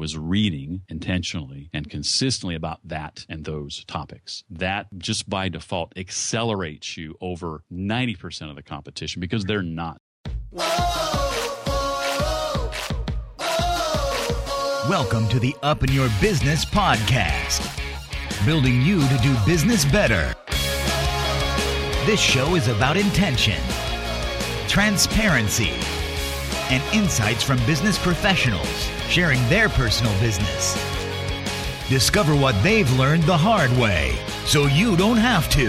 was reading intentionally and consistently about that and those topics. That just by default accelerates you over 90% of the competition because they're not. Welcome to the Up in Your Business podcast, building you to do business better. This show is about intention, transparency, and insights from business professionals sharing their personal business. Discover what they've learned the hard way so you don't have to.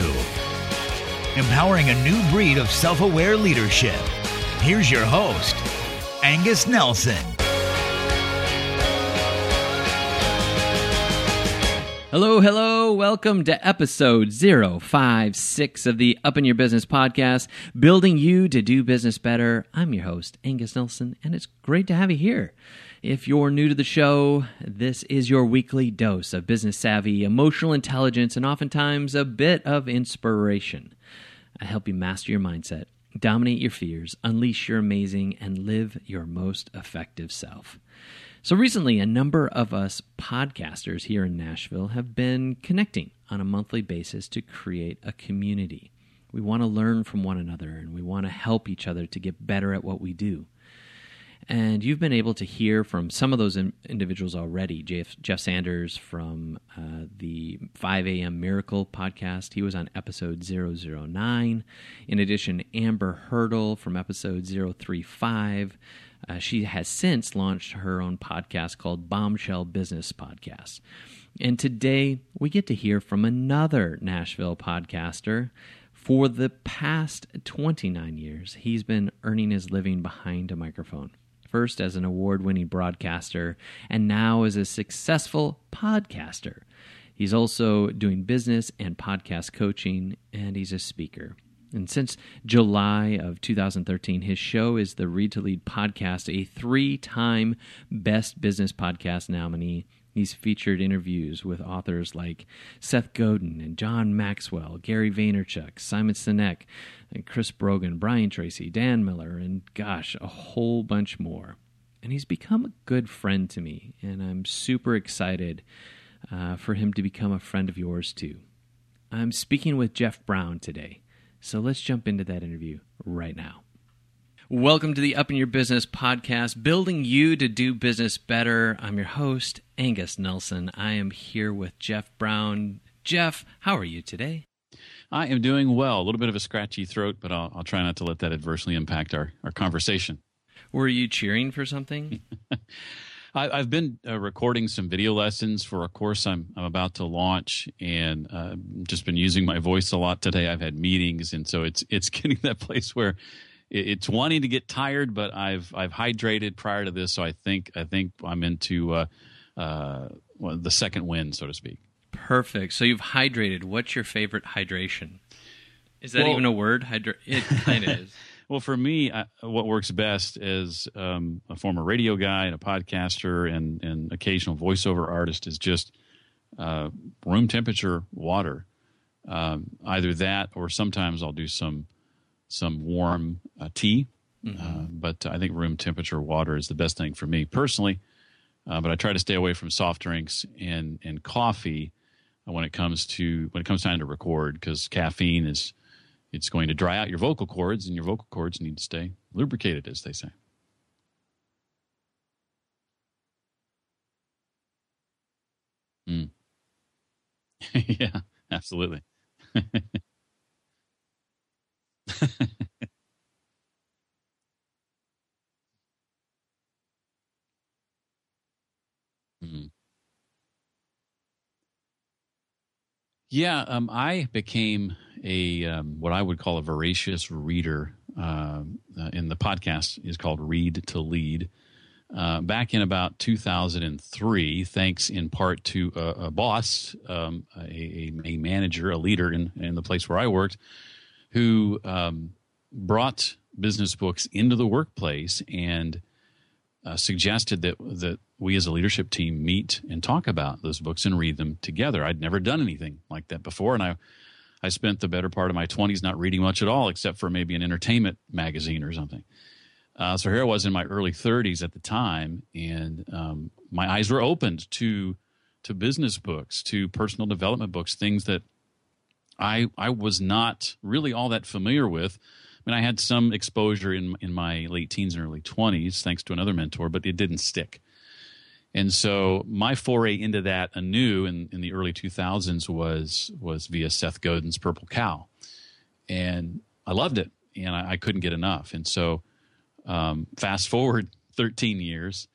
Empowering a new breed of self aware leadership. Here's your host, Angus Nelson. Hello, hello. Welcome to episode 056 of the Up in Your Business podcast, building you to do business better. I'm your host, Angus Nelson, and it's great to have you here. If you're new to the show, this is your weekly dose of business savvy, emotional intelligence, and oftentimes a bit of inspiration. I help you master your mindset, dominate your fears, unleash your amazing, and live your most effective self. So, recently, a number of us podcasters here in Nashville have been connecting on a monthly basis to create a community. We want to learn from one another and we want to help each other to get better at what we do. And you've been able to hear from some of those in- individuals already. Jeff, Jeff Sanders from uh, the 5 a.m. Miracle podcast, he was on episode 009. In addition, Amber Hurdle from episode 035. Uh, she has since launched her own podcast called Bombshell Business Podcast. And today we get to hear from another Nashville podcaster. For the past 29 years, he's been earning his living behind a microphone. First as an award winning broadcaster, and now as a successful podcaster. He's also doing business and podcast coaching, and he's a speaker. And since July of 2013, his show is the Read to Lead podcast, a three time Best Business Podcast nominee. He's featured interviews with authors like Seth Godin and John Maxwell, Gary Vaynerchuk, Simon Sinek, and Chris Brogan, Brian Tracy, Dan Miller, and gosh, a whole bunch more. And he's become a good friend to me, and I'm super excited uh, for him to become a friend of yours too. I'm speaking with Jeff Brown today. So let's jump into that interview right now. Welcome to the Up in Your Business podcast, building you to do business better. I'm your host, Angus Nelson. I am here with Jeff Brown. Jeff, how are you today? I am doing well. A little bit of a scratchy throat, but I'll, I'll try not to let that adversely impact our, our conversation. Were you cheering for something? I, have been uh, recording some video lessons for a course I'm, I'm about to launch, and uh, just been using my voice a lot today. I've had meetings, and so it's it's getting that place where it's wanting to get tired, but I've I've hydrated prior to this, so I think I think I'm into uh, uh, well, the second wind, so to speak. Perfect. So you've hydrated. What's your favorite hydration? Is that well, even a word? Hydra- it kind of is. Well, for me, I, what works best as um, a former radio guy and a podcaster and, and occasional voiceover artist is just uh, room temperature water. Um, either that, or sometimes I'll do some some warm uh, tea. Mm-hmm. Uh, but I think room temperature water is the best thing for me personally. Uh, but I try to stay away from soft drinks and and coffee when it comes to when it comes time to record because caffeine is it's going to dry out your vocal cords, and your vocal cords need to stay lubricated, as they say. Mm. yeah, absolutely. mm. Yeah, um, I became a um, what I would call a voracious reader. Uh, uh, in the podcast is called Read to Lead. Uh, back in about 2003, thanks in part to a, a boss, um, a, a, manager, a leader in, in the place where I worked, who um, brought business books into the workplace and uh, suggested that that we as a leadership team meet and talk about those books and read them together. I'd never done anything like that before, and I I spent the better part of my 20s not reading much at all, except for maybe an entertainment magazine or something. Uh, so here I was in my early 30s at the time, and um, my eyes were opened to to business books, to personal development books, things that I I was not really all that familiar with. I mean, I had some exposure in in my late teens and early 20s, thanks to another mentor, but it didn't stick. And so my foray into that anew in, in the early 2000s was was via Seth Godin's Purple Cow, and I loved it, and I, I couldn't get enough. And so, um, fast forward 13 years,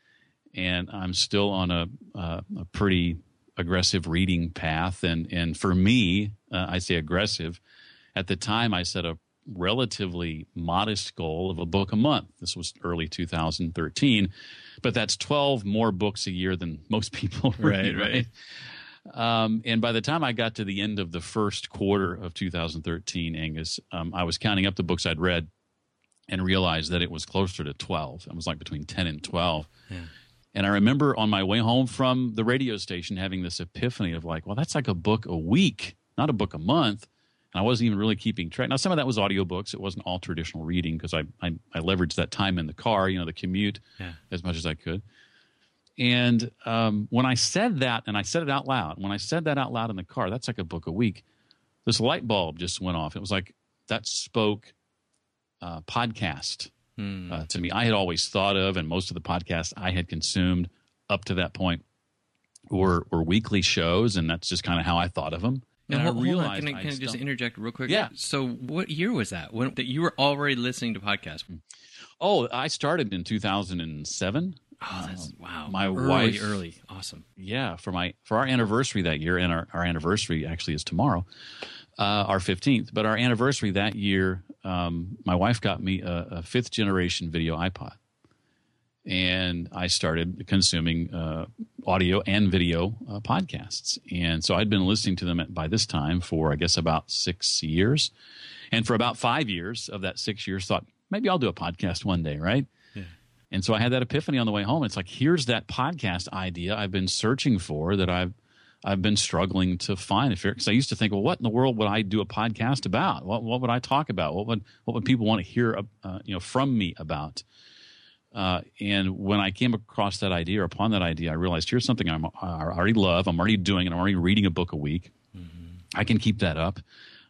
and I'm still on a, uh, a pretty aggressive reading path. And and for me, uh, I say aggressive. At the time, I set a relatively modest goal of a book a month. This was early 2013, but that's 12 more books a year than most people read, right? right? Um, and by the time I got to the end of the first quarter of 2013, Angus, um, I was counting up the books I'd read and realized that it was closer to 12. It was like between 10 and 12. Yeah. And I remember on my way home from the radio station having this epiphany of like, well, that's like a book a week, not a book a month. And I wasn't even really keeping track. Now, some of that was audiobooks. It wasn't all traditional reading because I, I, I, leveraged that time in the car, you know, the commute yeah. as much as I could. And um, when I said that, and I said it out loud, when I said that out loud in the car, that's like a book a week, this light bulb just went off. It was like that spoke uh, podcast hmm. uh, to me. I had always thought of, and most of the podcasts I had consumed up to that point were, were weekly shows, and that's just kind of how I thought of them. And hold, I realized, hold on. can I, can I just interject real quick? Yeah. So, what year was that? When that you were already listening to podcasts? Oh, I started in 2007. Oh, that's um, wow! My early, wife, early, awesome. Yeah, for my for our anniversary that year, and our, our anniversary actually is tomorrow, uh, our fifteenth. But our anniversary that year, um, my wife got me a, a, fifth generation video iPod, and I started consuming uh, audio and video uh, podcasts. And so I'd been listening to them at, by this time for I guess about six years, and for about five years of that six years, thought maybe I'll do a podcast one day, right? And so I had that epiphany on the way home. It's like here's that podcast idea I've been searching for that I've I've been struggling to find. Because I used to think, well, what in the world would I do a podcast about? What what would I talk about? What would what would people want to hear uh, you know from me about? Uh, and when I came across that idea, or upon that idea, I realized here's something I'm, I already love. I'm already doing, and I'm already reading a book a week. Mm-hmm. I can keep that up.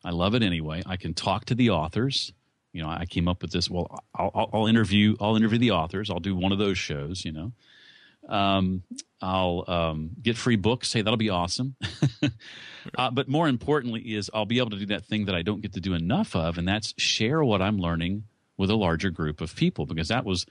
I love it anyway. I can talk to the authors you know, I came up with this. Well, I'll, I'll, interview. I'll interview the authors. I'll do one of those shows. You know, um, I'll um, get free books. Hey, that'll be awesome. uh, but more importantly, is I'll be able to do that thing that I don't get to do enough of, and that's share what I'm learning with a larger group of people. Because that was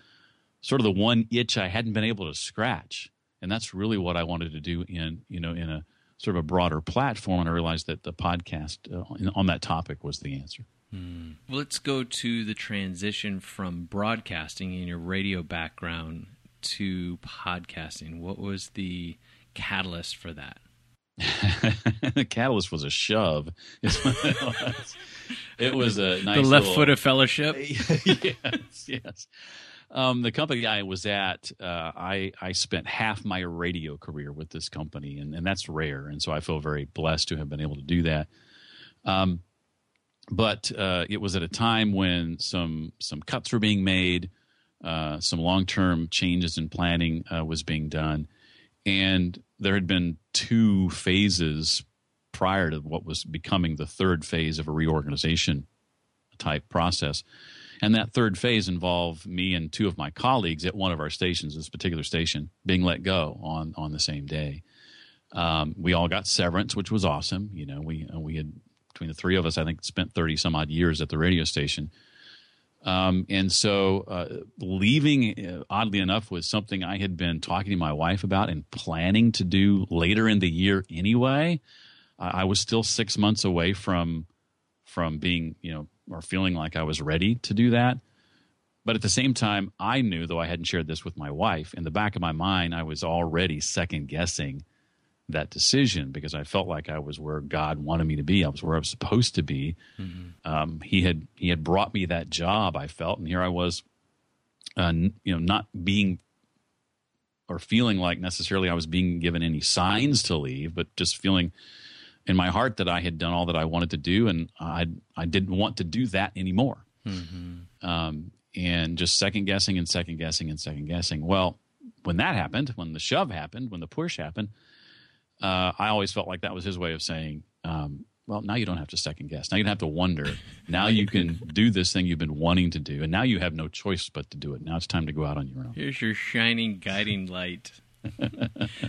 sort of the one itch I hadn't been able to scratch, and that's really what I wanted to do in you know in a sort of a broader platform. And I realized that the podcast uh, on that topic was the answer. Hmm. Let's go to the transition from broadcasting in your radio background to podcasting. What was the catalyst for that? the catalyst was a shove. it was. It was a nice the left little, foot of fellowship. yes, yes. Um, the company I was at, uh, I I spent half my radio career with this company, and, and that's rare. And so I feel very blessed to have been able to do that. Um, but uh, it was at a time when some some cuts were being made, uh, some long term changes in planning uh, was being done, and there had been two phases prior to what was becoming the third phase of a reorganization type process. And that third phase involved me and two of my colleagues at one of our stations, this particular station, being let go on on the same day. Um, we all got severance, which was awesome. You know, we we had between the three of us, I think, spent 30 some odd years at the radio station. Um, and so, uh, leaving, uh, oddly enough, was something I had been talking to my wife about and planning to do later in the year anyway. I was still six months away from from being, you know, or feeling like I was ready to do that. But at the same time, I knew, though I hadn't shared this with my wife, in the back of my mind, I was already second guessing that decision because I felt like I was where God wanted me to be. I was where I was supposed to be. Mm-hmm. Um, he had he had brought me that job. I felt, and here I was, uh, you know, not being or feeling like necessarily I was being given any signs to leave, but just feeling in my heart that I had done all that I wanted to do, and I I didn't want to do that anymore. Mm-hmm. Um, and just second guessing and second guessing and second guessing. Well, when that happened, when the shove happened, when the push happened, uh, I always felt like that was his way of saying, um, well, now you don't have to second guess. Now you don't have to wonder. Now you can do this thing you've been wanting to do, and now you have no choice but to do it. Now it's time to go out on your own. Here's your shining guiding light.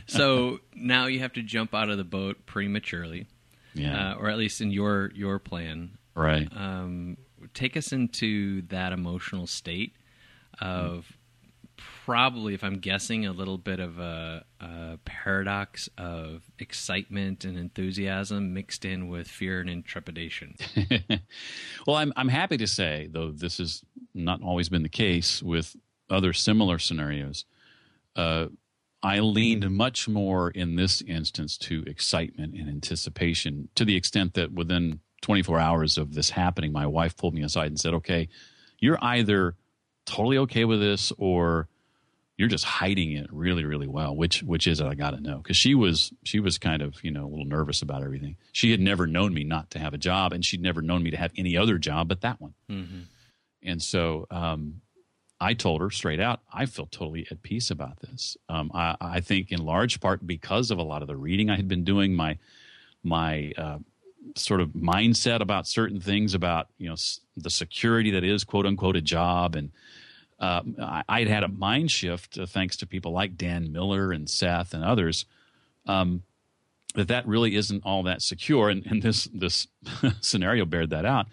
So now you have to jump out of the boat prematurely, Yeah, uh, or at least in your your plan. right. Um, take us into that emotional state of probably, if I'm guessing, a little bit of a, a paradox of excitement and enthusiasm mixed in with fear and trepidation. well, I'm I'm happy to say, though this has not always been the case with other similar scenarios. Uh, I leaned much more in this instance to excitement and anticipation, to the extent that within 24 hours of this happening, my wife pulled me aside and said, "Okay, you're either totally okay with this, or you're just hiding it really, really well. Which which is it? I got to know because she was she was kind of you know a little nervous about everything. She had never known me not to have a job, and she'd never known me to have any other job but that one. Mm-hmm. And so um, I told her straight out, I feel totally at peace about this. Um, I, I think in large part because of a lot of the reading I had been doing, my my uh, sort of mindset about certain things about you know s- the security that is quote unquote a job. And uh, I, I'd had a mind shift uh, thanks to people like Dan Miller and Seth and others um, that that really isn't all that secure. And, and this this scenario bared that out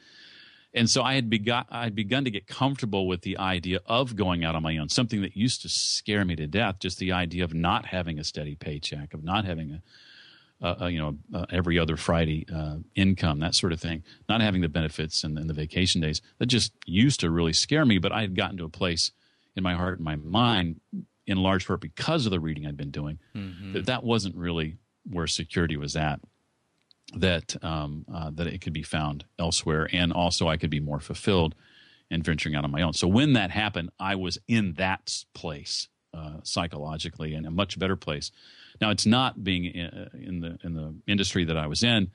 and so I had begun I had begun to get comfortable with the idea of going out on my own something that used to scare me to death just the idea of not having a steady paycheck of not having a uh, you know, uh, every other Friday uh, income, that sort of thing, not having the benefits and, and the vacation days. That just used to really scare me, but I had gotten to a place in my heart and my mind, in large part because of the reading I'd been doing, that that wasn't really where security was at. That um, uh, that it could be found elsewhere, and also I could be more fulfilled and venturing out on my own. So when that happened, I was in that place uh, psychologically and a much better place. Now it's not being in, in the in the industry that I was in.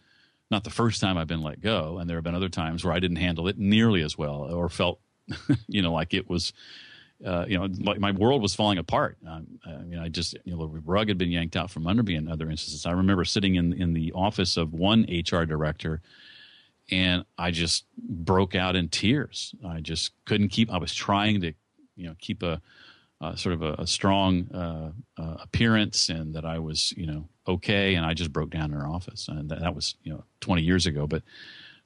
Not the first time I've been let go, and there have been other times where I didn't handle it nearly as well, or felt, you know, like it was, uh, you know, like my world was falling apart. Um, I mean, I just, you know, the rug had been yanked out from under me in other instances. I remember sitting in in the office of one HR director, and I just broke out in tears. I just couldn't keep. I was trying to, you know, keep a uh, sort of a, a strong uh, uh, appearance and that I was, you know, okay. And I just broke down in her office. And that, that was, you know, 20 years ago. But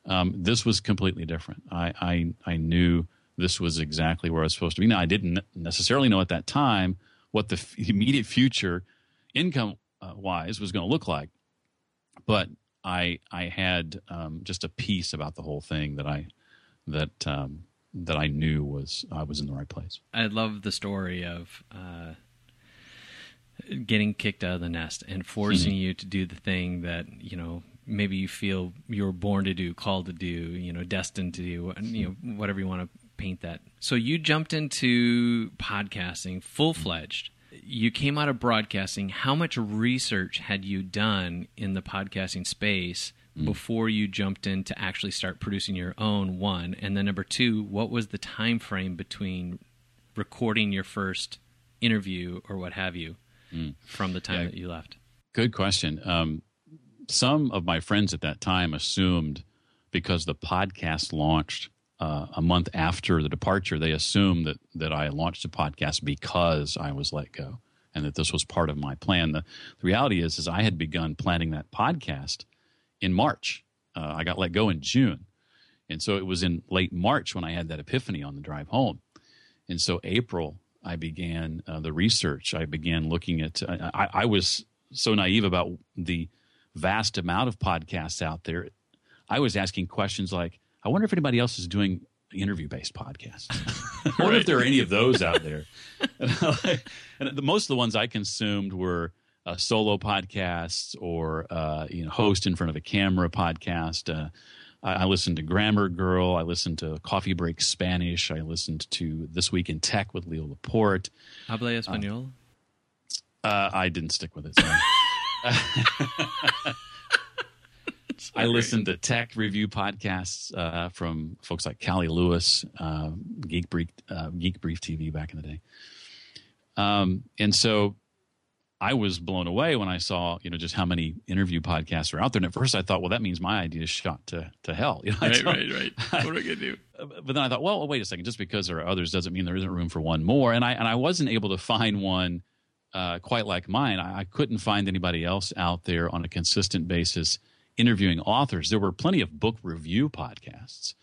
um, this was completely different. I, I, I knew this was exactly where I was supposed to be. Now, I didn't necessarily know at that time what the f- immediate future income uh, wise was going to look like. But I, I had um, just a piece about the whole thing that I, that, um, that I knew was I was in the right place. I love the story of uh, getting kicked out of the nest and forcing you to do the thing that you know maybe you feel you're born to do, called to do, you know, destined to do, you know, whatever you want to paint that. So you jumped into podcasting full fledged. You came out of broadcasting. How much research had you done in the podcasting space? before you jumped in to actually start producing your own one and then number two what was the time frame between recording your first interview or what have you from the time Yeah. that you left Good question. Um, some of my friends at that time assumed because the podcast launched uh, a month after the departure, they assumed that that I launched a podcast because I was let go, and that this was part of my plan. The, the reality is, is I had begun planning that podcast in March. Uh, I got let go in June, and so it was in late March when I had that epiphany on the drive home. And so April, I began uh, the research. I began looking at. I, I, I was so naive about the vast amount of podcasts out there. I was asking questions like, "I wonder if anybody else is doing interview-based podcasts. I wonder if there are any of those out there." and the, most of the ones I consumed were uh, solo podcasts or uh, you know host in front of a camera podcast. Uh, I, I listened to Grammar Girl. I listened to Coffee Break Spanish. I listened to This Week in Tech with Leo Laporte. habla español Uh, I didn't stick with it. I listen to tech review podcasts uh, from folks like Cali Lewis, uh, Geek Brief, uh, Geek Brief TV back in the day. Um, and so I was blown away when I saw, you know, just how many interview podcasts are out there. And at first I thought, well, that means my idea is shot to, to hell. You know, right, right, right. What are we going to do? But then I thought, well, wait a second. Just because there are others doesn't mean there isn't room for one more. And I, and I wasn't able to find one uh, quite like mine. I, I couldn't find anybody else out there on a consistent basis interviewing authors. There were plenty of book review podcasts,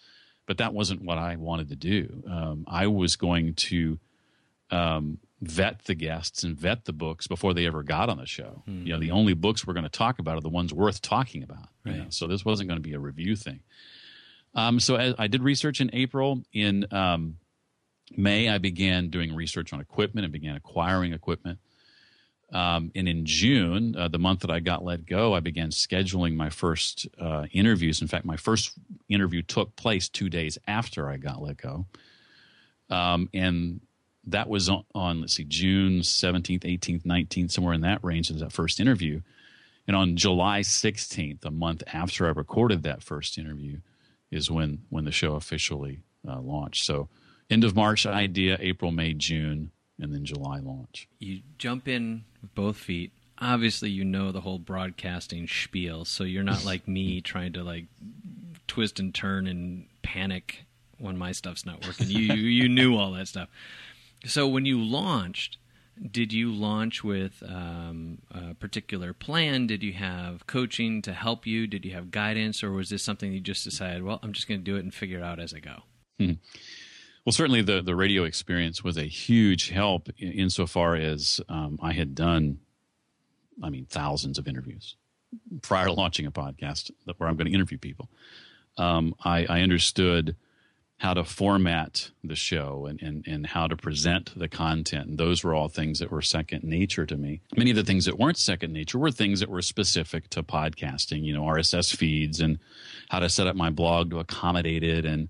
but that wasn't what I wanted to do. Um, I was going to um, vet the guests and vet the books before they ever got on the show. Mm. You know, the only books we're going to talk about are the ones worth talking about. Right. You know? So this wasn't going to be a review thing. Um, so I, I, did research in April. In um, May, I began doing research on equipment and began acquiring equipment. Um, and in June, uh, the month that I got let go, I began scheduling my first uh, interviews. In fact, my first interview took place two days after I got let go. Um, and that was on, on, let's see, June 17th, 18th, 19th, somewhere in that range is that first interview. And on July 16th, a month after I recorded that first interview, is when, when the show officially uh, launched. So end of March idea, April, May, June, and then July launch. You jump in with both feet. Obviously, you know the whole broadcasting spiel, so you're not like me trying to like twist and turn and panic when my stuff's not working. You you, you knew all that stuff. So when you launched, did you launch with um, a particular plan? Did you have coaching to help you? Did you have guidance, or was this something you just decided? Well, I'm just going to do it and figure it out as I go. Hmm. Well, certainly the, the radio experience was a huge help in, insofar as um, I had done, I mean, thousands of interviews prior to launching a podcast where I'm going to interview people. Um, I, I, understood how to format the show and, and, and how to present the content. And those were all things that were second nature to me. Many of the things that weren't second nature were things that were specific to podcasting, you know, RSS feeds and how to set up my blog to accommodate it and,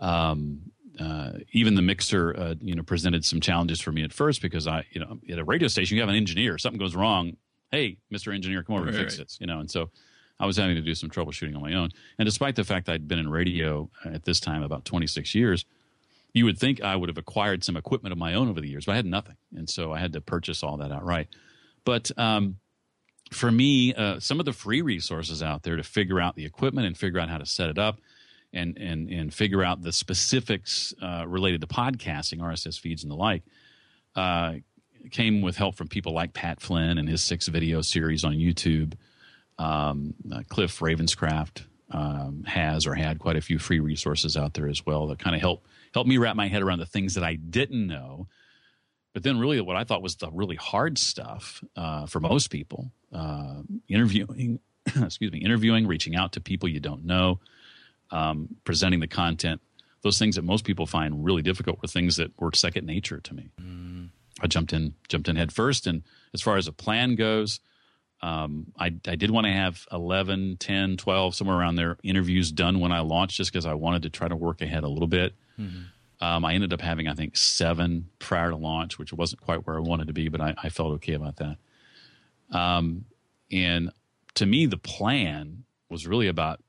um, uh, even the mixer, uh, you know, presented some challenges for me at first because I, you know, at a radio station, you have an engineer. Something goes wrong. Hey, Mr. Engineer, come over right, and fix right. it. You know, and so I was having to do some troubleshooting on my own. And despite the fact I'd been in radio at this time about 26 years, you would think I would have acquired some equipment of my own over the years, but I had nothing, and so I had to purchase all that outright. But um, for me, uh, some of the free resources out there to figure out the equipment and figure out how to set it up and and and figure out the specifics uh, related to podcasting, RSS feeds, and the like. Uh, came with help from people like Pat Flynn and his six video series on YouTube. Um, uh, Cliff Ravenscraft um, has or had quite a few free resources out there as well that kind of help help me wrap my head around the things that I didn't know. But then, really, what I thought was the really hard stuff uh, for most people: uh, interviewing, excuse me, interviewing, reaching out to people you don't know, um, presenting the content, those things that most people find really difficult were things that were second nature to me. Mm. I jumped in, jumped in head first. And as far as a plan goes, um, I, I, did want to have 11, 10, 12, somewhere around there interviews done when I launched just because I wanted to try to work ahead a little bit. Mm-hmm. Um, I ended up having, I think, seven prior to launch, which wasn't quite where I wanted to be, but I, I felt okay about that. Um, and to me, the plan was really about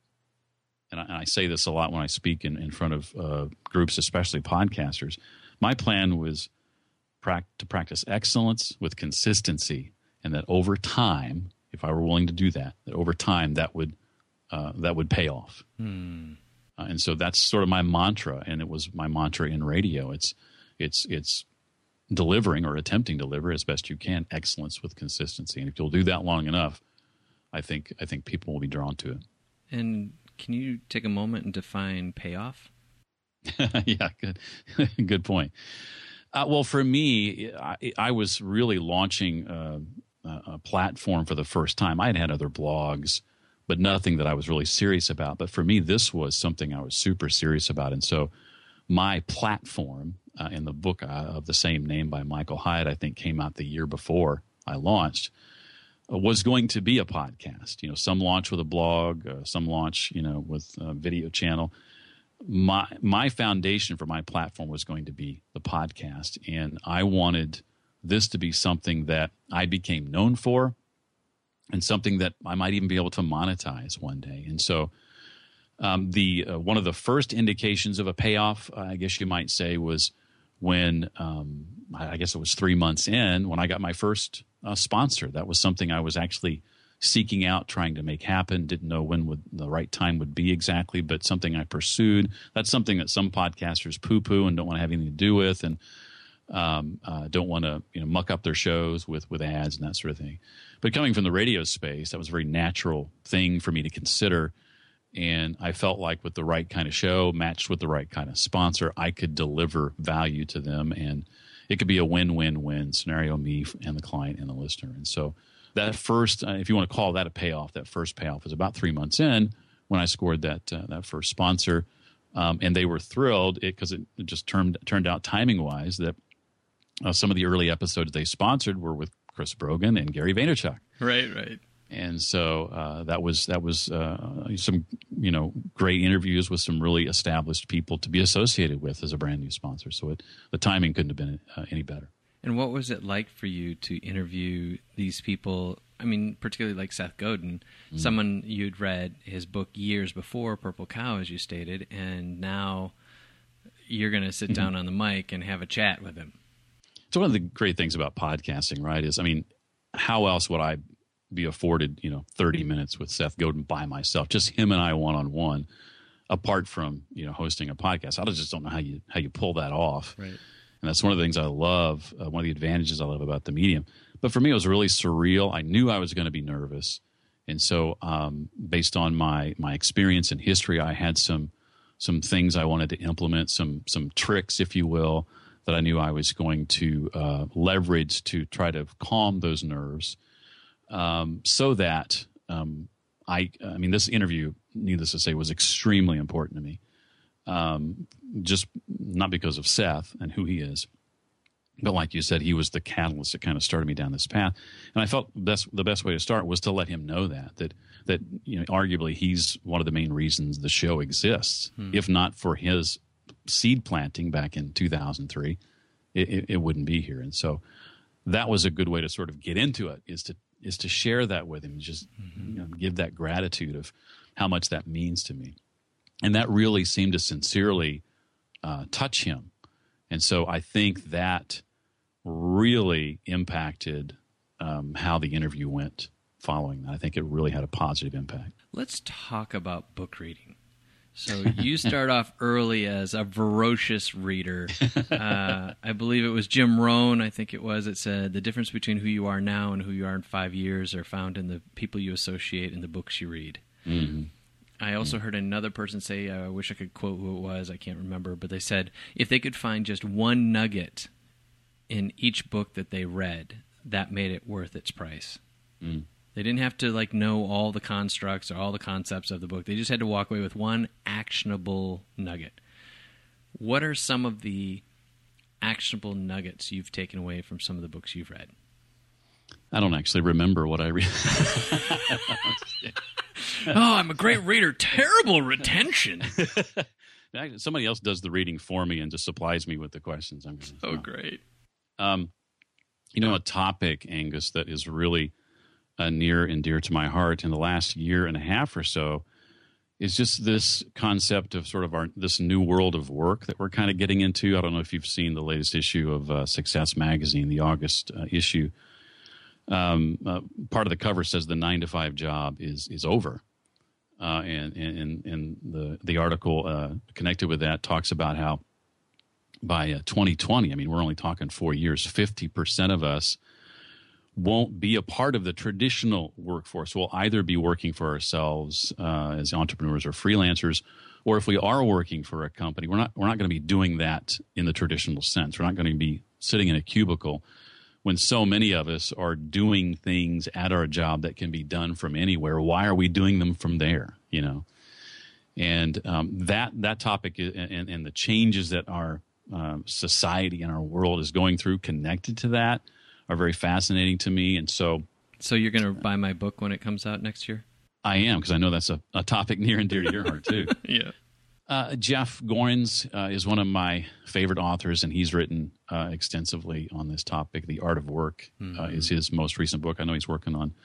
and I, and I, say this a lot when I speak in, in front of uh, groups, especially podcasters. My plan was pra- to practice excellence with consistency, and that over time, if I were willing to do that, that over time that would uh, that would pay off. Hmm. Uh, and so that's sort of my mantra, and it was my mantra in radio. It's it's it's delivering or attempting to deliver as best you can excellence with consistency, and if you'll do that long enough, I think I think people will be drawn to it. And can you take a moment and define payoff? yeah, good, good point. Uh, well, for me, I, I was really launching uh, a platform for the first time. I had had other blogs, but nothing that I was really serious about. But for me, this was something I was super serious about. And so my platform uh, in the book uh, of the same name by Michael Hyatt, I think came out the year before I launched was going to be a podcast. You know, some launch with a blog, uh, some launch, you know, with a video channel. My my foundation for my platform was going to be the podcast, and I wanted this to be something that I became known for, and something that I might even be able to monetize one day. And so, um, the uh, one of the first indications of a payoff, uh, I guess you might say, was when um, I guess it was three months in when I got my first uh, sponsor. That was something I was actually seeking out, trying to make happen. Didn't know when would the right time would be exactly, but something I pursued. That's something that some podcasters poo poo and don't want to have anything to do with, and um, uh, don't want to you know muck up their shows with with ads and that sort of thing. But coming from the radio space, that was a very natural thing for me to consider and I felt like with the right kind of show, matched with the right kind of sponsor, I could deliver value to them, and it could be a win-win-win scenario, me and the client and the listener. And so that first, uh, if you want to call that a payoff, that first payoff was about three months in when I scored that uh, that first sponsor, um, and they were thrilled because it, it, just turned turned out timing wise that uh, some of the early episodes they sponsored were with Chris Brogan and Gary Vaynerchuk. Right, right and so uh, that was that was uh, some you know great interviews with some really established people to be associated with as a brand new sponsor. So it, the timing couldn't have been uh, any better. And what was it like for you to interview these people? I mean, particularly like Seth Godin, mm-hmm. someone you'd read his book years before, Purple Cow, as you stated, and now you're going to sit mm-hmm. down on the mic and have a chat with him. So one of the great things about podcasting, right, is I mean, how else would I be afforded, you know, 30 minutes with Seth Godin by myself, just him and I one on one, apart from, you know, hosting a podcast. I just don't know how you, how you pull that off. Right. And that's one of the things I love, uh, one of the advantages I love about the medium. But for me, it was really surreal. I knew I was going to be nervous. And so, um, based on my, my experience and history, I had some, some things I wanted to implement, some, some tricks, if you will, that I knew I was going to uh, leverage to try to calm those nerves um, so that um, I, I mean, this interview, needless to say, was extremely important to me. Um, just not because of Seth and who he is, but like you said, he was the catalyst that kind of started me down this path. And I felt best, the best way to start was to let him know that that that you know, arguably he's one of the main reasons the show exists. Hmm. If not for his seed planting back in 2003, it, it, it wouldn't be here. And so that was a good way to sort of get into it is to is to share that with him, just mm-hmm. you know, give that gratitude of how much that means to me. And that really seemed to sincerely uh, touch him. And so I think that really impacted um, how the interview went following that. I think it really had a positive impact. Let's talk about book reading. So you start off early as a ferocious reader. Uh, I believe it was Jim Rohn, I think it was, it said the difference between who you are now and who you are in five years are found in the people you associate and the books you read. Mm-hmm. I also heard another person say, uh, I wish I could quote who it was, I can't remember, but they said if they could find just one nugget in each book that they read, that made it worth its price. Mm. They didn't have to like know all the constructs or all the concepts of the book. They just had to walk away with one actionable nugget. What are some of the actionable nuggets you've taken away from some of the books you've read? I don't actually remember what I read. oh, I'm a great reader. Terrible retention. Somebody else does the reading for me and just supplies me with the questions. I'm gonna, oh, great. Um, you know, a topic, Angus, that is really uh, near and dear to my heart in the last year and a half or so is just this concept of sort of our this new world of work that we're kind of getting into. I don't know if you've seen the latest issue of uh, Success Magazine, the August uh, issue. Um, uh, part of the cover says the nine to five job is is over, uh, and and and the the article uh, connected with that talks about how by 2020, I mean we're only talking four years, fifty percent of us won't be a part of the traditional workforce. We'll either be working for ourselves uh, as entrepreneurs or freelancers, or if we are working for a company, we're not we're not going to be doing that in the traditional sense. We're not going to be sitting in a cubicle when so many of us are doing things at our job that can be done from anywhere. Why are we doing them from there? You know, and um, that that topic and, and the changes that our uh, society and our world is going through connected to that are very fascinating to me. And so, so you're going to buy my book when it comes out next year? I am because I know that's a, a topic near and dear to your heart too. yeah. Uh, Jeff Goins uh, is one of my favorite authors, and he's written uh, extensively on this topic. The Art of Work uh, mm-hmm. is his most recent book. I know he's working on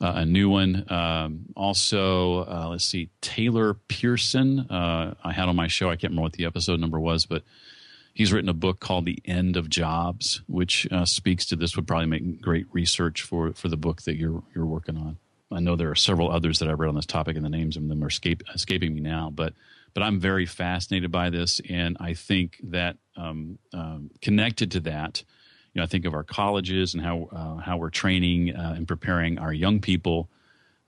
uh, a new one. Um, also, uh, let's see, Taylor Pearson. Uh, I had on my show. I can't remember what the episode number was, but he's written a book called The End of Jobs, which uh, speaks to this. Would probably make great research for for the book that you're you're working on. I know there are several others that I've read on this topic, and the names of them are escape, escaping me now. But but I'm very fascinated by this, and I think that um, um, connected to that you know, I think of our colleges and how uh, how we're training uh, and preparing our young people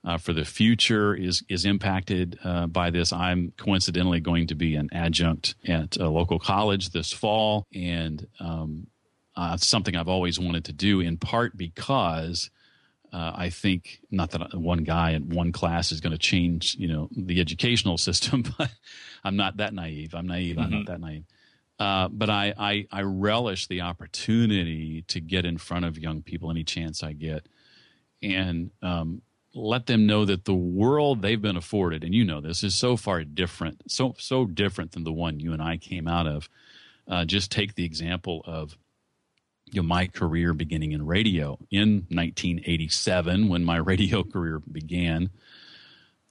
uh, for the future is is impacted uh, by this. I'm coincidentally going to be an adjunct at a local college this fall, and um, uh, it's something I've always wanted to do. In part because uh, I think not that one guy in one class is going to change, you know, the educational system, but I'm not that naive. I'm naive. Mm-hmm. I'm not mm-hmm. that naive. Uh, but I, I, I relish the opportunity to get in front of young people any chance I get, and um, let them know that the world they've been afforded, and you know this, is so far different, so so different than the one you and I came out of. Uh, just take the example of you know, my career beginning in radio in 1987 when my radio career began.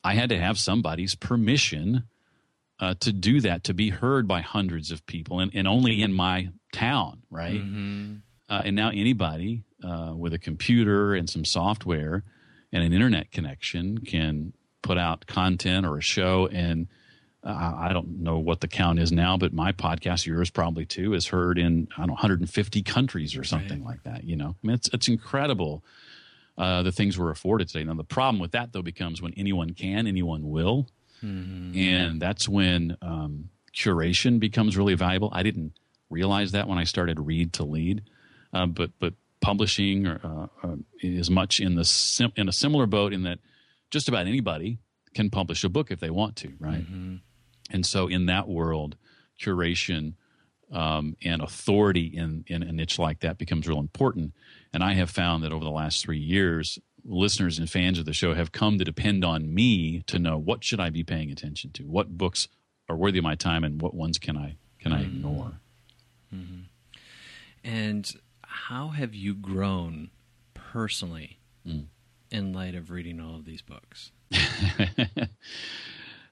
I had to have somebody's permission uh, to do that, to be heard by hundreds of people, and, and only in my town, right? Mm-hmm. Uh, and now anybody uh, with a computer and some software and an internet connection can put out content or a show. And uh, I don't know what the count is now, but my podcast, yours probably too, is heard in I don't know 150 countries or something right. like that. You know, I mean, it's it's incredible. Uh, the things we're afforded today. Now, the problem with that, though, becomes when anyone can, anyone will. Mm-hmm. And that's when um, curation becomes really valuable. I didn't realize that when I started Read to Lead, uh, but but publishing uh, uh, is much in the sim- in a similar boat in that just about anybody can publish a book if they want to, right? Mm-hmm. And so in that world, curation um, and authority in in a niche like that becomes real important. And I have found that over the last three years, listeners and fans of the show have come to depend on me to know what should I be paying attention to, what books are worthy of my time, and what ones can I can I mm-hmm. ignore. Mm-hmm. And how have you grown personally mm. in light of reading all of these books?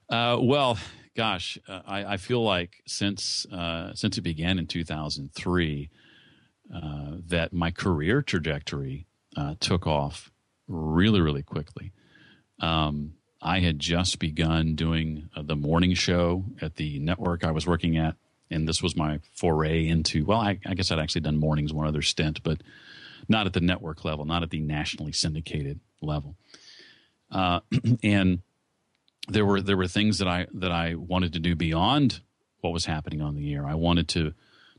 uh, well, gosh, uh, I, I, feel like since uh, since it began in 2003, uh, that my career trajectory uh, took off really, really quickly. Um, I had just begun doing uh, the morning show at the network I was working at, and this was my foray into. Well, I, I guess I'd actually done mornings one other stint, but not at the network level, not at the nationally syndicated level. Uh, and there were there were things that I that I wanted to do beyond what was happening on the air. I wanted to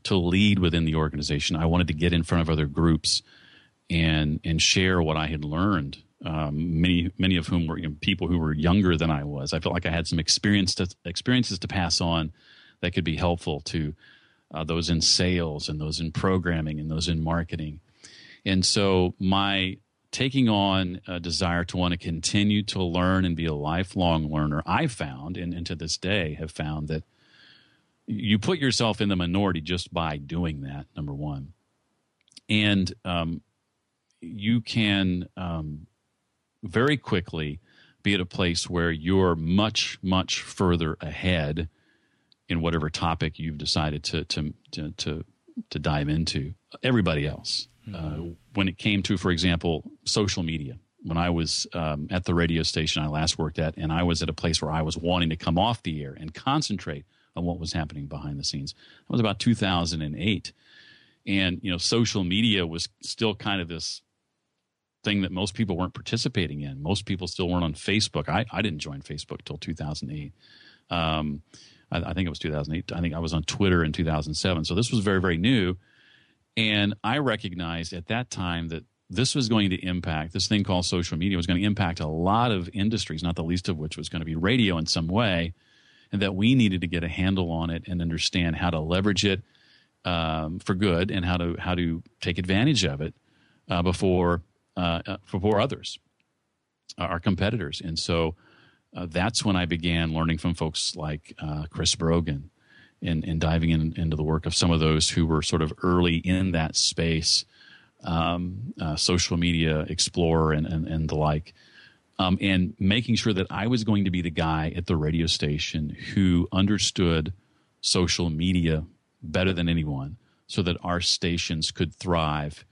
to lead within the organization. I wanted to get in front of other groups and and share what I had learned. Um, many many of whom were you know, people who were younger than I was. I felt like I had some experience to, experiences to pass on that could be helpful to uh, those in sales and those in programming and those in marketing. And so my taking on a desire to want to continue to learn and be a lifelong learner, I found, and, and to this day have found that you put yourself in the minority just by doing that. Number one, and um, you can um, very quickly be at a place where you're much much further ahead in whatever topic you've decided to to to to, to dive into everybody else mm-hmm. uh, when it came to for example social media when i was um, at the radio station i last worked at and i was at a place where i was wanting to come off the air and concentrate on what was happening behind the scenes that was about 2008 and you know social media was still kind of this thing that most people weren't participating in. Most people still weren't on Facebook. I, I didn't join Facebook till 2008. Um, I, I, think it was 2008. I think I was on Twitter in 2007. So this was very, very new. And I recognized at that time that this was going to impact, this thing called social media was going to impact a lot of industries, not the least of which was going to be radio in some way. And that we needed to get a handle on it and understand how to leverage it um, for good and how to how to take advantage of it uh, before uh, uh, for others, uh, our competitors. And so uh, that's when I began learning from folks like uh, Chris Brogan and, diving in, into the work of some of those who were sort of early in that space um, uh, Social Media Explorer, and, and, and the like. Um, and making sure that I was going to be the guy at the radio station who understood social media better than anyone so that our stations could thrive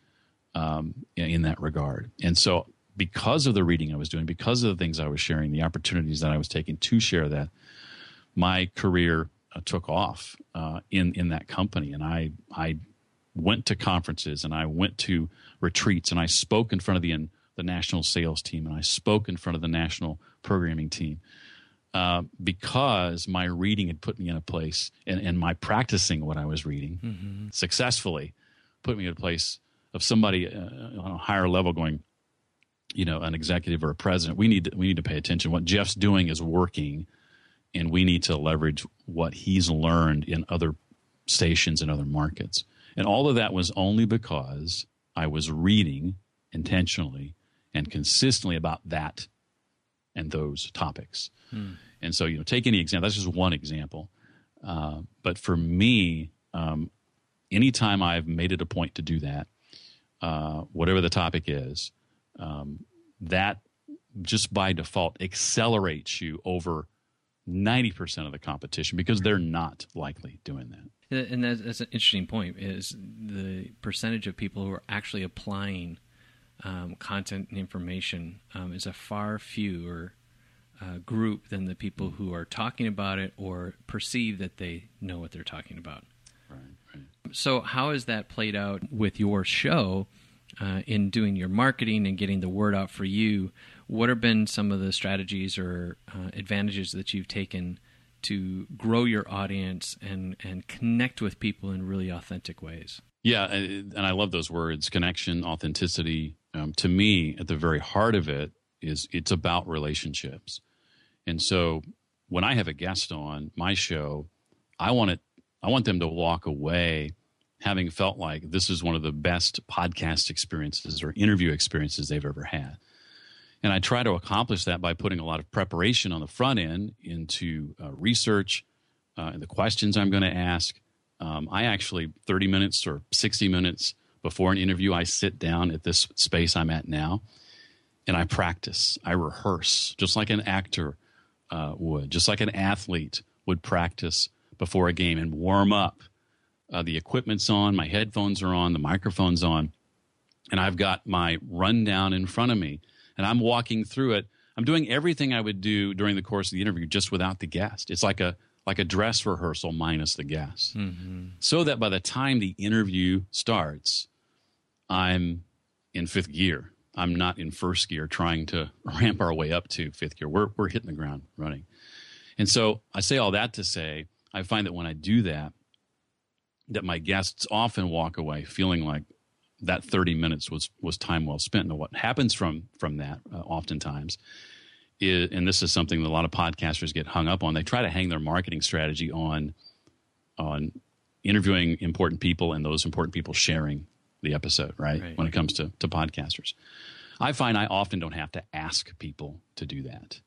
um, in that regard. And so, because of the reading I was doing, because of the things I was sharing, the opportunities that I was taking to share that, my career uh, took off uh, in in that company, and I I went to conferences and I went to retreats and I spoke in front of the the national sales team and I spoke in front of the national programming team uh, because my reading had put me in a place and, and my practicing what I was reading mm-hmm. successfully put me in a place of somebody uh, on a higher level going, you know, an executive or a president. We need to, we need to pay attention. What Jeff's doing is working, and we need to leverage what he's learned in other stations and other markets. And all of that was only because I was reading intentionally and consistently about that and those topics. Hmm. And so, you know, take any example. That's just one example. Uh, but for me, um, anytime I've made it a point to do that, uh, whatever the topic is, um, that just by default accelerates you over 90% of the competition because they're not likely doing that. And that's, that's an interesting point is the percentage of people who are actually applying um, content and information um, is a far fewer uh, group than the people who are talking about it or perceive that they know what they're talking about. Right, right. So, how has that played out with your show uh, in doing your marketing and getting the word out for you? What have been some of the strategies or uh, advantages that you've taken to grow your audience and, and connect with people in really authentic ways? Yeah, and I love those words connection, authenticity. Um, to me, at the very heart of it, is it's about relationships. And so when I have a guest on my show, I want it I want them to walk away having felt like this is one of the best podcast experiences or interview experiences they've ever had. And I try to accomplish that by putting a lot of preparation on the front end into uh, research uh, and the questions I'm going to ask. Um, I actually, 30 minutes or 60 minutes before an interview, I sit down at this space I'm at now and I practice. I rehearse just like an actor uh, would, just like an athlete would practice before a game and warm up. Uh, the equipment's on, my headphones are on, the microphone's on, and I've got my rundown in front of me, and I'm walking through it. I'm doing everything I would do during the course of the interview, just without the guest. It's like a like a dress rehearsal minus the guest, mm-hmm. so that by the time the interview starts, I'm in fifth gear. I'm not in first gear trying to ramp our way up to fifth gear. We're we're hitting the ground running. And so I say all that to say I find that when I do that, that my guests often walk away feeling like that 30 minutes was was time well spent. And what happens from from that uh, oftentimes is, and this is something that a lot of podcasters get hung up on. They try to hang their marketing strategy on on interviewing important people and those important people sharing the episode, right? right. When it comes to to podcasters. I find I often don't have to ask people to do that.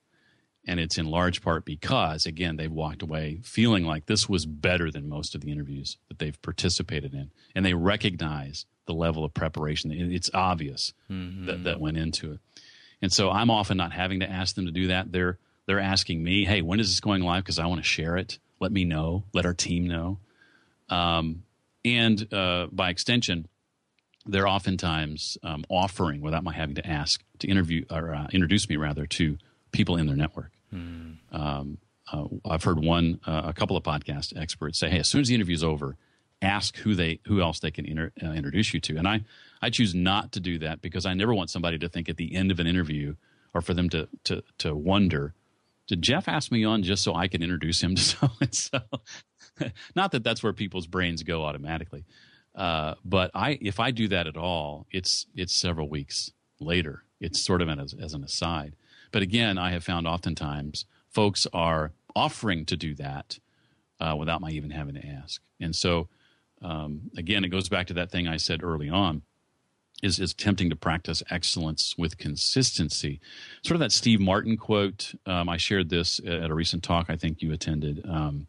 And it's in large part because, again, they've walked away feeling like this was better than most of the interviews that they've participated in. And they recognize the level of preparation. It's obvious mm-hmm. that, that went into it. And so I'm often not having to ask them to do that. They're, they're asking me, hey, when is this going live? Because I want to share it. Let me know. Let our team know. Um, and uh, by extension, they're oftentimes um, offering, without my having to ask, to interview or uh, introduce me rather to people in their network. Mm. Um, uh, I've heard one, uh, a couple of podcast experts say, "Hey, as soon as the interview's over, ask who they, who else they can inter, uh, introduce you to." And I, I choose not to do that because I never want somebody to think at the end of an interview or for them to to to wonder, did Jeff ask me on just so I can introduce him to so and so? Not that that's where people's brains go automatically, uh, but I, if I do that at all, it's it's several weeks later. It's sort of as, as an aside. But again, I have found oftentimes folks are offering to do that uh, without my even having to ask. And so, um, again, it goes back to that thing I said early on. Is, is tempting to practice excellence with consistency. Sort of that Steve Martin quote. Um, I shared this at a recent talk I think you attended um,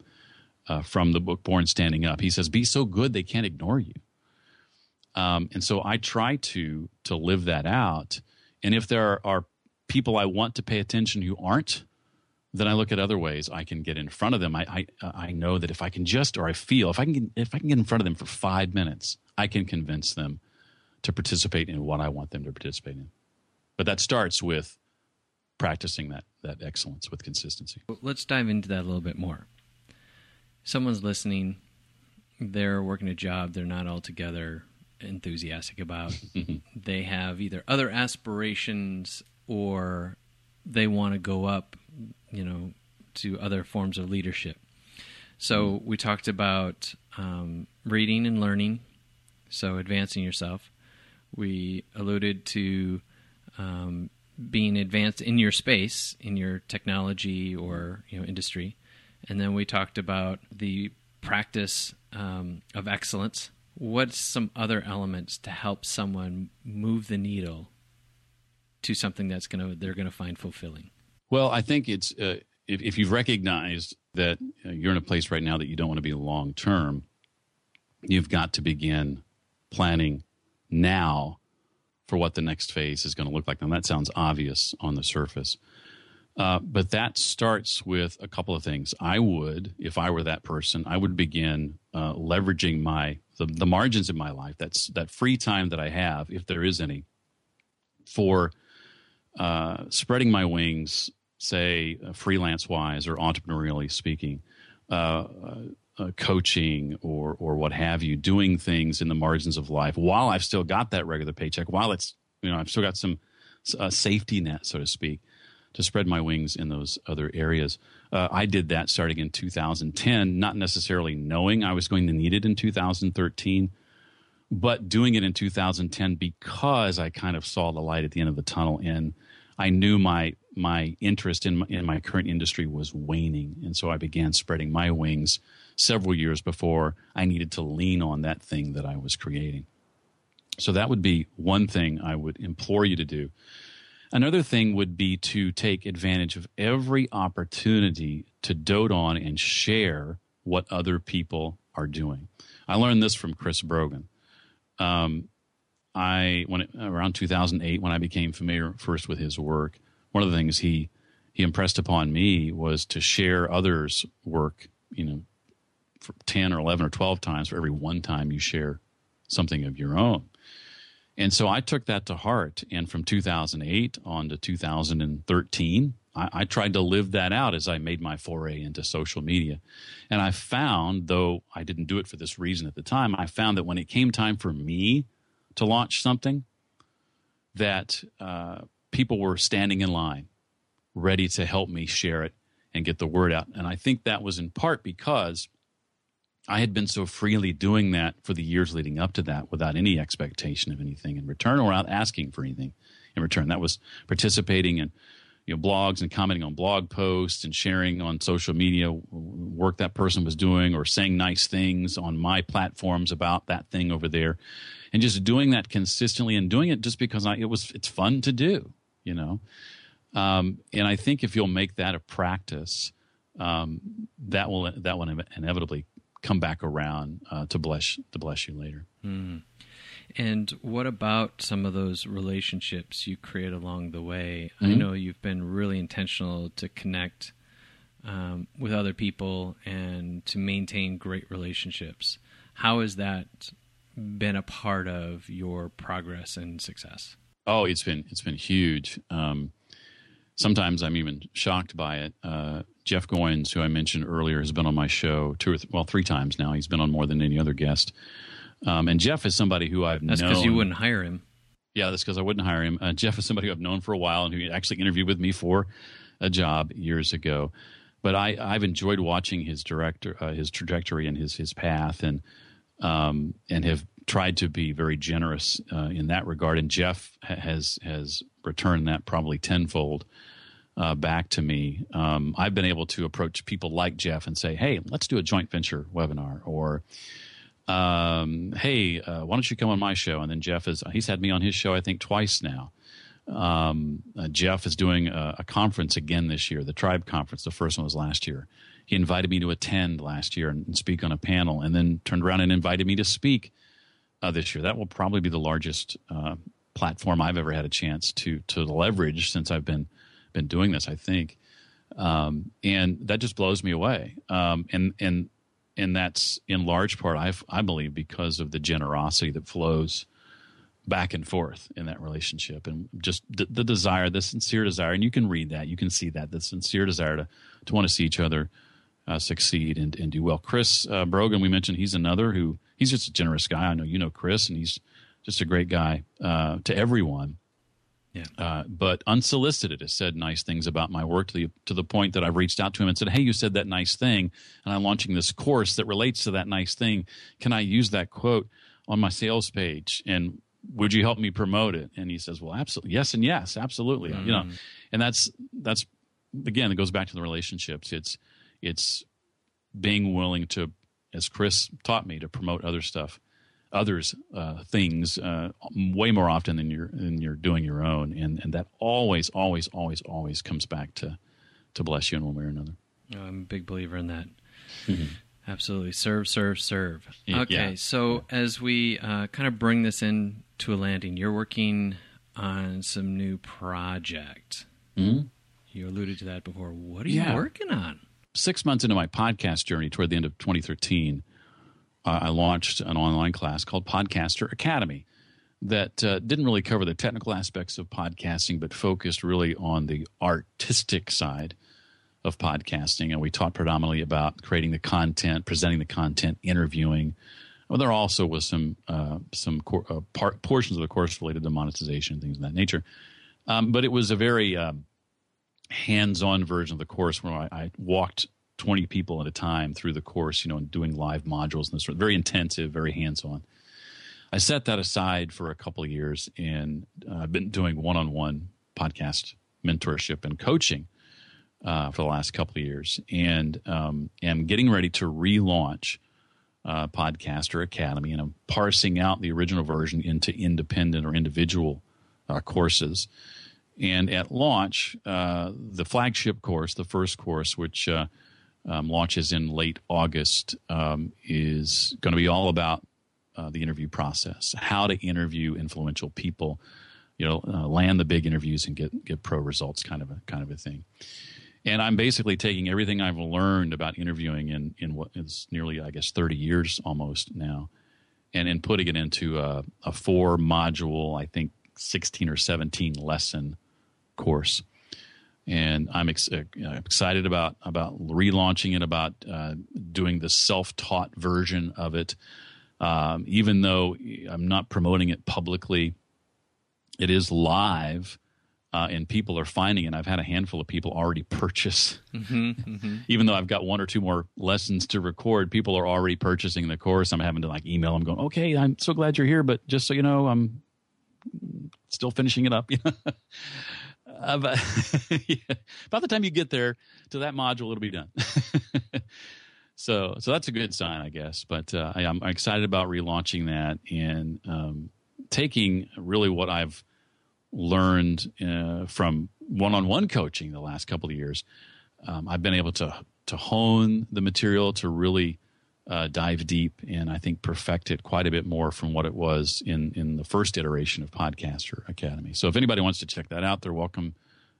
uh, from the book Born Standing Up. He says, Be so good they can't ignore you. Um, and so I try to to live that out. And if there are, are people I want to pay attention who aren't, then I look at other ways I can get in front of them. I, I, I know that if I can just, or I feel if I can get, if I can get in front of them for five minutes, I can convince them to participate in what I want them to participate in. But that starts with practicing that that excellence with consistency. Let's dive into that a little bit more. Someone's listening, they're working a job they're not altogether enthusiastic about. they have either other aspirations or they want to go up, you know, to other forms of leadership. So mm-hmm. we talked about um, reading and learning, so advancing yourself. We alluded to um, being advanced in your space, in your technology or you know industry, and then we talked about the practice um, of excellence. What's some other elements to help someone move the needle to something that's going to they're going to find fulfilling? Well, I think it's uh, if, if, you've recognized that uh, you're in a place right now that you don't want to be long term, you've got to begin planning now for what the next phase is going to look like. Now, that sounds obvious on the surface, uh, but that starts with a couple of things. I would, if I were that person, I would begin uh, leveraging my the, the margins in my life. That's that free time that I have, if there is any, for uh, spreading my wings, say uh, freelance wise or entrepreneurially speaking, uh, uh, uh, coaching or or what have you, doing things in the margins of life while I've still got that regular paycheck, while it's you know I've still got some safety net, so to speak, to spread my wings in those other areas. I did that starting in 2010, not necessarily knowing I was going to need it in 2013 but doing it in 2010 because I kind of saw the light at the end of the tunnel and I knew my my interest in my, in my current industry was waning, and so I began spreading my wings several years before I needed to lean on that thing that I was creating. So that would be one thing I would implore you to do. Another thing would be to take advantage of every opportunity to dote on and share what other people are doing. I learned this from Chris Brogan. Um, I when it, around 2008 when I became familiar first with his work, one of the things he he impressed upon me was to share others' work. You know, for 10 or 11 or 12 times for every one time you share something of your own. And so I took that to heart. And from 2008 on to 2013, I, I, tried to live that out as I made my foray into social media. And I found, though I didn't do it for this reason at the time, I found that when it came time for me to launch something that uh, people were standing in line ready to help me share it and get the word out. And I think that was in part because I had been so freely doing that for the years leading up to that without any expectation of anything in return or without asking for anything in return. That was participating in you know blogs and commenting on blog posts and sharing on social media work that person was doing or saying nice things on my platforms about that thing over there and just doing that consistently and doing it just because I, it was it's fun to do you know um, and I think if you'll make that a practice um, that will that will inevitably come back around uh, to bless to bless you later. Mm. And what about some of those relationships you create along the way? Mm-hmm. I know you've been really intentional to connect um, with other people and to maintain great relationships. How has that been a part of your progress and success? Oh, it's been it's been huge. Um, sometimes I'm even shocked by it. Uh, Jeff Goins, who I mentioned earlier, has been on my show two or th- well three times now. He's been on more than any other guest. Um, and Jeff is somebody who I've known. that's because you wouldn't hire him. Yeah, that's because I wouldn't hire him. Uh, Jeff is somebody who I've known for a while and who actually interviewed with me for a job years ago. But I, I've enjoyed watching his director, uh, his trajectory and his his path, and um, and have tried to be very generous uh, in that regard. And Jeff has has returned that probably tenfold uh, back to me. Um, I've been able to approach people like Jeff and say, "Hey, let's do a joint venture webinar," or um, "Hey, uh, why don't you come on my show?" And then Jeff is he's had me on his show I think twice now. Um, uh, Jeff is doing a, a, conference again this year, the Tribe Conference. The first one was last year. He invited me to attend last year and, and speak on a panel, and then turned around and invited me to speak uh, this year. That will probably be the largest uh, platform I've ever had a chance to to leverage since I've been been doing this. I think, um, and that just blows me away. Um, and and and that's in large part, I I believe, because of the generosity that flows back and forth in that relationship and just the, the, desire the sincere desire. And you can read that. You can see that the sincere desire to, to want to see each other uh, succeed and, and do well. Chris uh, brogan we mentioned he's another who he's just a generous guy. I know you know chris and he's just a great guy uh, to everyone yeah. Uh, but unsolicited has said nice things about my work to the to the point that I've reached out to him and said, "Hey, you said that nice thing, and I'm launching this course that relates to that nice thing. Can I use that quote on my sales page?" And would you help me promote it? And he says, well, absolutely. Yes. And yes, absolutely. Mm. You know, mm. and that's, that's, again, it goes back to the relationships. It's, it's being willing to, as Chris taught me, to promote other stuff, others, uh, things, uh, way more often than you're, than you're doing your own. And, and that always, always, always, always comes back to, to bless you in one way or another. I'm a big believer in that. Mm-hmm. Absolutely. Serve, serve, serve. Okay. Yeah. So as we uh, kind of bring this in to a landing, you're working on some new project. Mm-hmm. You alluded to that before. What are yeah. you working on? Six months into my podcast journey, toward the end of 2013, uh, I launched an online class called Podcaster Academy that uh, didn't really cover the technical aspects of podcasting, but focused really on the artistic side of podcasting. And we talked predominantly about creating the content, presenting the content, interviewing, well, there also was some uh, some cor- uh, part, portions of the course related to monetization, things of that nature. Um, but it was a very um, hands-on version of the course where I, I, walked 20 people at a time through the course, you know, and doing live modules and this sort. Very intensive, very hands-on. I set that aside for a couple of years, and uh, I've been doing one-on-one podcast mentorship and coaching uh, for the last couple of years, and um, am getting ready to relaunch uh, Podcaster Academy, and I'm parsing out the original version into independent or individual uh, courses. And at launch, uh, the flagship course, the first course, which um, launches in late August, um, is going to be all about uh, the interview process, how to interview influential people, you know, uh, land the big interviews and get get pro results, kind of a kind of a thing and I'm basically taking everything I've learned about interviewing in in what is nearly, I guess, 30 years almost now, and and putting it into a, a four module, I think 16 or 17 lesson course. And I'm ex- uh, excited about about relaunching it, about uh, doing the self taught version of it. Um, even though I'm not promoting it publicly, it is live uh, and people are finding it. I've had a handful of people already purchase, mm-hmm, mm-hmm. even though I've got one or two more lessons to record. People are already purchasing the course. I'm having to like email them, going, "Okay, I'm so glad you're here, but just so you know, I'm still finishing it up." uh, but. By the time you get there to that module, it'll be done. so, so that's a good sign, I guess. But uh, I, am excited about relaunching that and um, taking really what I've learned uh, from one-on-one coaching the last couple of years. Um, I've been able to to hone the material to really uh, dive deep and I think perfect it quite a bit more from what it was in in the first iteration of Podcaster Academy. So if anybody wants to check that out, they're welcome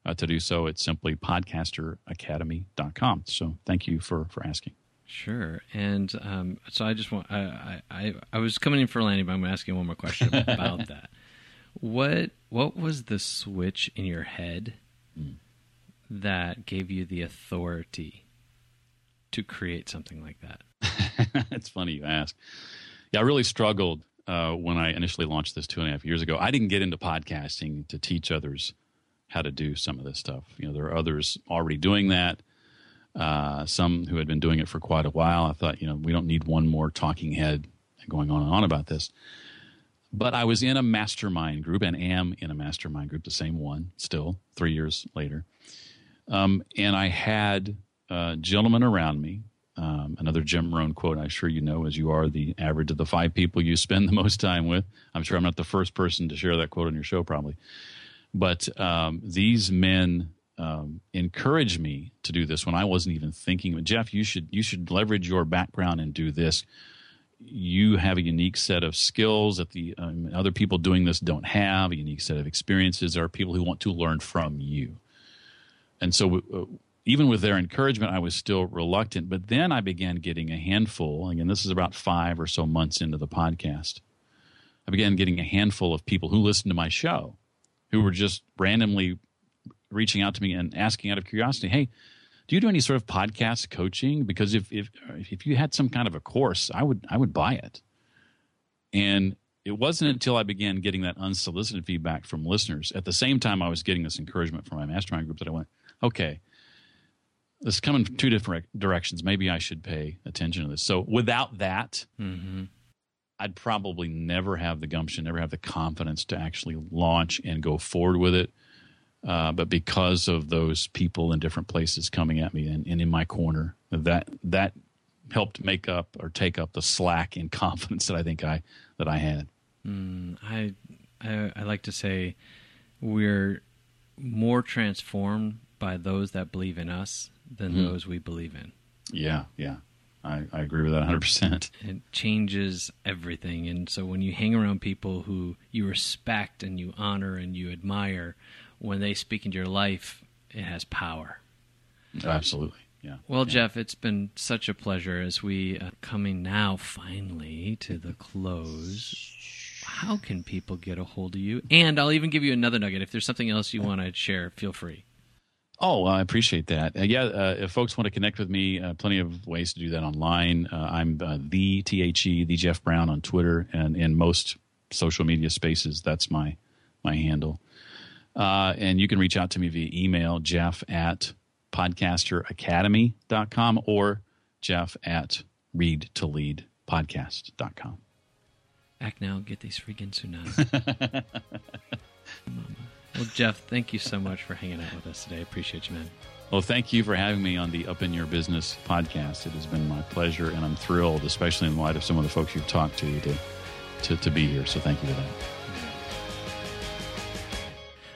uh, to do so. It's simply podcasteracademy.com. So thank you for for asking. Sure, and um, so I just want I, I I was coming in for landing, but I'm going to ask you one more question about that. What what was the switch in your head mm. that gave you the authority to create something like that? it's funny you ask. Yeah, I really struggled uh, when I initially launched this two and a half years ago. I didn't get into podcasting to teach others how to do some of this stuff. You know, there are others already doing that. Uh, some who had been doing it for quite a while. I thought, you know, we don't need one more talking head going on and on about this. But I was in a mastermind group and am in a mastermind group, the same one still, three years later. Um, and I had a gentleman around me, um, another Jim Rohn quote, I'm sure you know, as you are the average of the five people you spend the most time with. I'm sure I'm not the first person to share that quote on your show, probably. But um, these men um, encouraged me to do this when I wasn't even thinking. Jeff, you should you should leverage your background and do this you have a unique set of skills that the um, other people doing this don't have, a unique set of experiences. There are people who want to learn from you. And so, uh, even with their encouragement, I was still reluctant. But then I began getting a handful. Again, this is about five or so months into the podcast. I began getting a handful of people who listened to my show who were just randomly reaching out to me and asking out of curiosity, hey, do you do any sort of podcast coaching? Because if if if you had some kind of a course, I would I would buy it. And it wasn't until I began getting that unsolicited feedback from listeners at the same time I was getting this encouragement from my mastermind group that I went, okay, this is coming from two different directions. Maybe I should pay attention to this. So without that, mm-hmm. I'd probably never have the gumption, never have the confidence to actually launch and go forward with it. Uh, but because of those people in different places coming at me and, and, in my corner, that that helped make up or take up the slack in confidence that I think I that I had. Mm, I, I I like to say we're more transformed by those that believe in us than mm. those we believe in. Yeah, yeah. I, I agree with that 100%. It changes everything. And so when you hang around people who you respect and you honor and you admire, when they speak into your life, it has power. Absolutely. Yeah. Well, yeah. Jeff, it's been such a pleasure as we uh, coming now finally to the close. How can people get a hold of you? And I'll even give you another nugget. If there's something else you want to share, feel free. Oh, I appreciate that. Uh, yeah, uh, if folks want to connect with me, uh, plenty of ways to do that online. Uh, I'm uh, the T H E the Jeff Brown on Twitter and in most social media spaces. That's my my handle. Uh, and you can reach out to me via email, Jeff at podcasteracademy.com or Jeff at read to lead podcast.com. Act now, get these freaking tsunamis. Well, Jeff, thank you so much for hanging out with us today. I appreciate you, man. Well, thank you for having me on the Up in Your Business podcast. It has been my pleasure, and I'm thrilled, especially in light of some of the folks you've talked to, to, to, to be here. So thank you for that.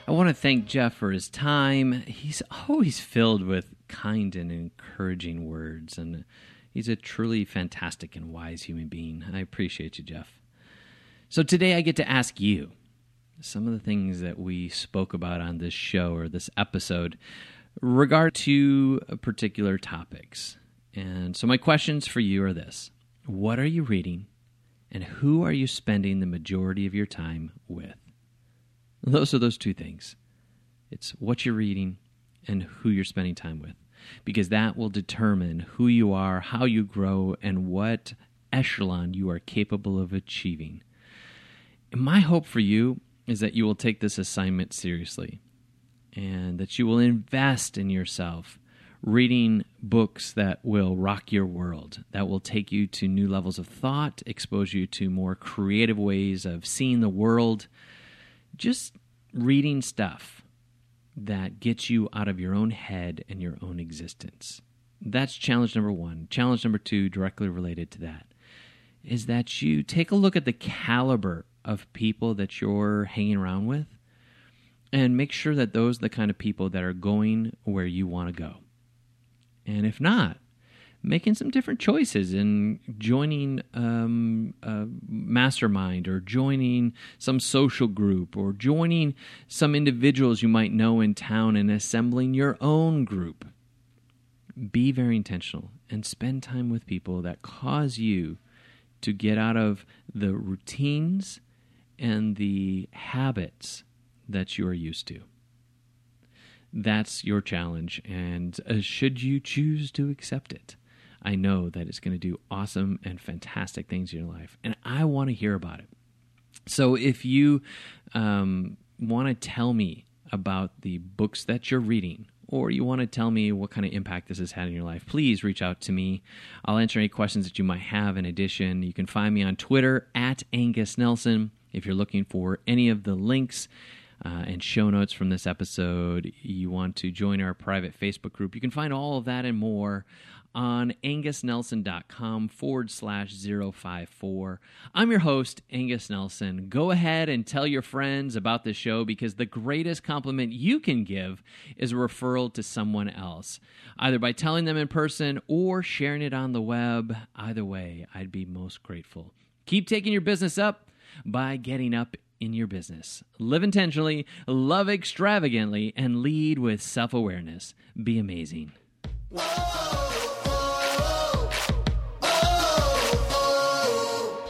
I want to thank Jeff for his time. He's oh, always filled with kind and encouraging words, and he's a truly fantastic and wise human being. I appreciate you, Jeff. So today I get to ask you some of the things that we spoke about on this show or this episode regard to particular topics. And so my questions for you are this. What are you reading and who are you spending the majority of your time with? Those are those two things. It's what you're reading and who you're spending time with because that will determine who you are, how you grow, and what echelon you are capable of achieving. And my hope for you is that you will take this assignment seriously and that you will invest in yourself reading books that will rock your world, that will take you to new levels of thought, expose you to more creative ways of seeing the world. Just reading stuff that gets you out of your own head and your own existence. That's challenge number one. Challenge number two, directly related to that, is that you take a look at the caliber of people that you're hanging around with and make sure that those are the kind of people that are going where you want to go. And if not, making some different choices and joining um, a mastermind or joining some social group or joining some individuals you might know in town and assembling your own group. Be very intentional and spend time with people that cause you to get out of the routines and the habits that you are used to. That's your challenge, and uh, should you choose to accept it, I know that it's going to do awesome and fantastic things in your life, and I want to hear about it. So if you um, want to tell me about the books that you're reading, or you want to tell me what kind of impact this has had in your life, please reach out to me. I'll answer any questions that you might have. In addition, you can find me on Twitter at Angus Nelson. If you're looking for any of the links uh, and show notes from this episode, you want to join our private Facebook group, you can find all of that and more on angusnelson.com forward slash 054. I'm your host, Angus Nelson. Go ahead and tell your friends about the show because the greatest compliment you can give is a referral to someone else, either by telling them in person or sharing it on the web. Either way, I'd be most grateful. Keep taking your business up by getting up in your business. Live intentionally, love extravagantly, and lead with self awareness. Be amazing.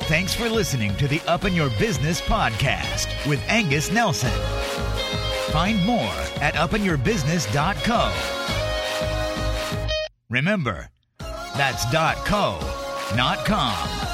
Thanks for listening to the Up in Your Business podcast with Angus Nelson. Find more at upinyourbusiness.co. Remember, that's .co, not .com.